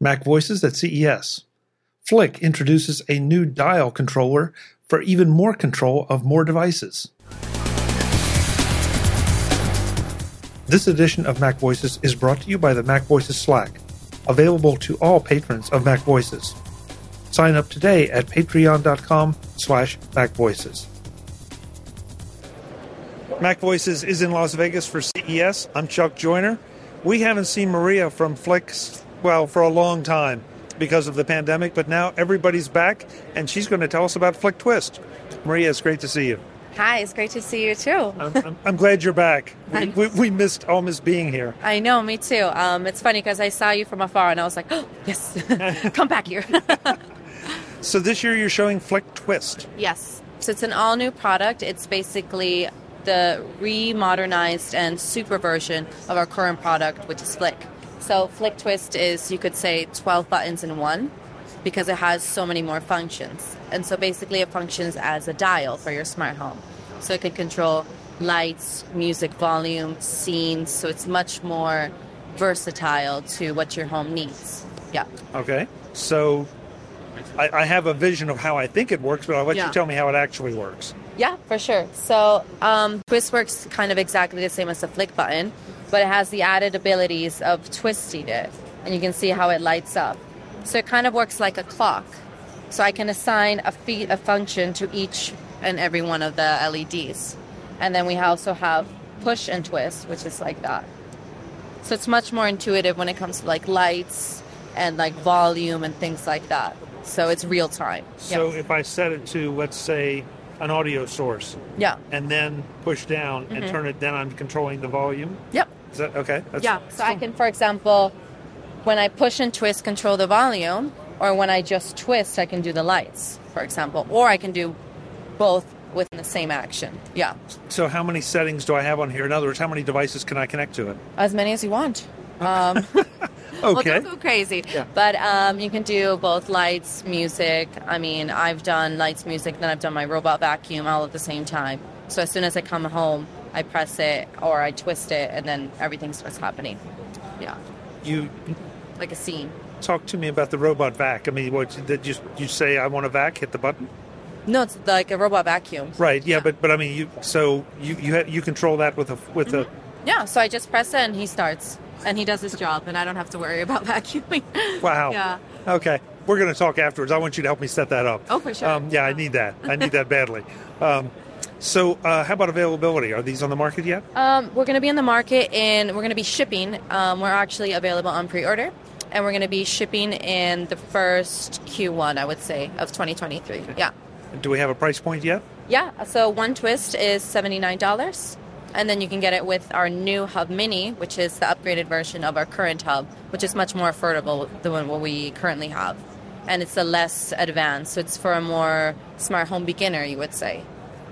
Mac Voices at CES. Flic introduces a new dial controller for even more control of more devices. This edition of Mac Voices is brought to you by the Mac Voices Slack, available to all patrons of Mac Voices. Sign up today at patreon.com slash macvoices. Mac Voices is in Las Vegas for CES. I'm Chuck Joiner. We haven't seen Maria from Flics, well, for a long time because of the pandemic, but now everybody's back and she's going to tell us about Flic Twist. Maria, it's great to see you. Hi, it's great to see you too. I'm, I'm, I'm glad you're back. We, we, we, missed almost being here. I know, me too. Um, it's funny because I saw you from afar and I was like, oh, yes, come back here. so this year you're showing Flic Twist. Yes. So it's an all new product. It's basically the re-modernized and super version of our current product, which is Flic. So Flic Twist is, you could say, 12 buttons in one because it has so many more functions. And so basically, it functions as a dial for your smart home. So it can control lights, music volume, scenes. So it's much more versatile to what your home needs. Yeah. Okay. So I, I have a vision of how I think it works, but I'll let Yeah. you tell me how it actually works. Yeah, for sure. So um, Twist works kind of exactly the same as the Flic button, but it has the added abilities of twisting it, and you can see how it lights up. So it kind of works like a clock. So I can assign a, a function to each and every one of the LEDs, and then we also have push and twist, which is like that. So it's much more intuitive when it comes to like lights and like volume and things like that. So it's real time. So yeah. if I set it to, let's say, an audio source yeah. and then push down and mm-hmm. turn it, then I'm controlling the volume. Yep. Is that okay? That's, Yeah, so I can, for example, when I push and twist, control the volume, or when I just twist, I can do the lights, for example, or I can do both within the same action. Yeah, So how many settings do I have on here? In other words, how many devices can I connect to it? as many as you want. Um, Well, Okay. don't go crazy. Yeah. But um, you can do both lights, music. I mean, I've done lights, music, then I've done my robot vacuum all at the same time. So as soon as I come home, I press it or I twist it, and then everything starts happening. Yeah, You like a scene. talk to me about the robot vac. I mean, what did you you say? I want a vac. Hit the button. No, it's like a robot vacuum. Right. Yeah. But but I mean, you so you you ha- you control that with a with a. Yeah, so I just press it and he starts. And he does his job, and I don't have to worry about vacuuming. Wow. Yeah. Okay. We're going to talk afterwards. I want you to help me set that up. Oh, for sure. Um, yeah, I need that. I need that badly. Um, so, uh, how about availability? Are these on the market yet? Um, we're going to be in the market and we're going to be shipping. Um, we're actually available on pre order. And we're going to be shipping in the first Q1, I would say, of 2023. Yeah. Do we have a price point yet? Yeah, so one twist is $79. And then you can get it with our new Hub Mini, which is the upgraded version of our current hub, which is much more affordable than what we currently have. And it's a less advanced, so it's for a more smart home beginner, you would say,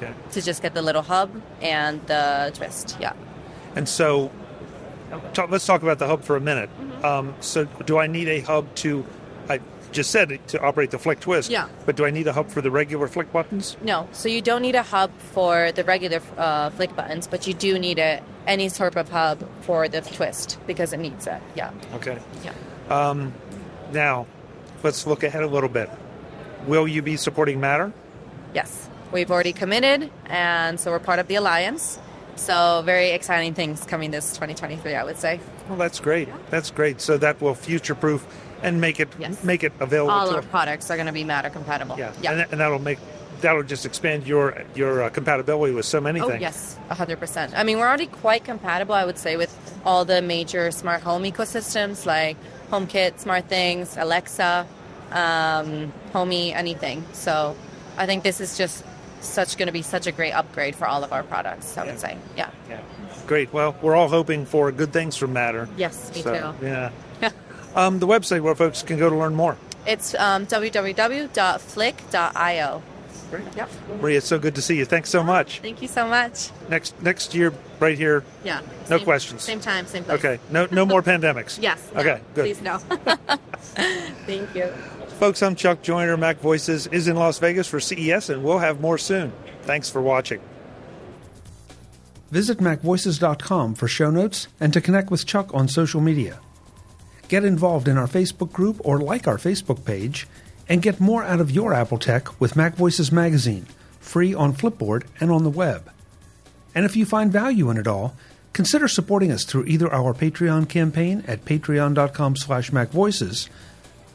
Okay. to just get the little hub and the twist. Yeah. And so, talk, let's talk about the hub for a minute. Mm-hmm. Um, so, do I need a hub to? I just said to operate the Flic twist. Yeah. But do I need a hub for the regular Flic buttons? No, so you don't need a hub for the regular uh, Flic buttons, but you do need a any sort of hub for the twist because it needs it. Yeah. Okay. Yeah. Now, let's look ahead a little bit. Will you be supporting Matter? Yes, we've already committed, and so we're part of the alliance. So very exciting things coming this 2023, I would say. Well, that's great. That's great. So that will future-proof and make it Yes. make it available All to our products are going to be Matter compatible. Yeah, Yeah. And, and that'll make that'll just expand your your uh, compatibility with so many Oh things. yes, 100%. I mean, we're already quite compatible, I would say, with all the major smart home ecosystems like HomeKit, SmartThings, Alexa, um, Homey, anything. So I think this is just such going to be such a great upgrade for all of our products. I would say, yeah. Yeah. Great. Well, we're all hoping for good things from Matter. Yes, me So, too. Yeah. Um, the website where folks can go to learn more. It's um, www.flic.io. Great. Yep. Maria, it's so good to see you. Thanks so much. Thank you so much. Next next year, right here. Yeah. No Same- questions. Same time, same place. Okay. No no more pandemics. Yes. no, Okay. Good. Please no. Thank you. Folks, I'm Chuck Joiner. Mac Voices is in Las Vegas for CES, and we'll have more soon. Thanks for watching. Visit MacVoices.com for show notes and to connect with Chuck on social media. Get involved in our Facebook group or like our Facebook page and get more out of your Apple tech with Mac Voices Magazine, free on Flipboard and on the web. And if you find value in it all, consider supporting us through either our Patreon campaign at patreon.com slash macvoices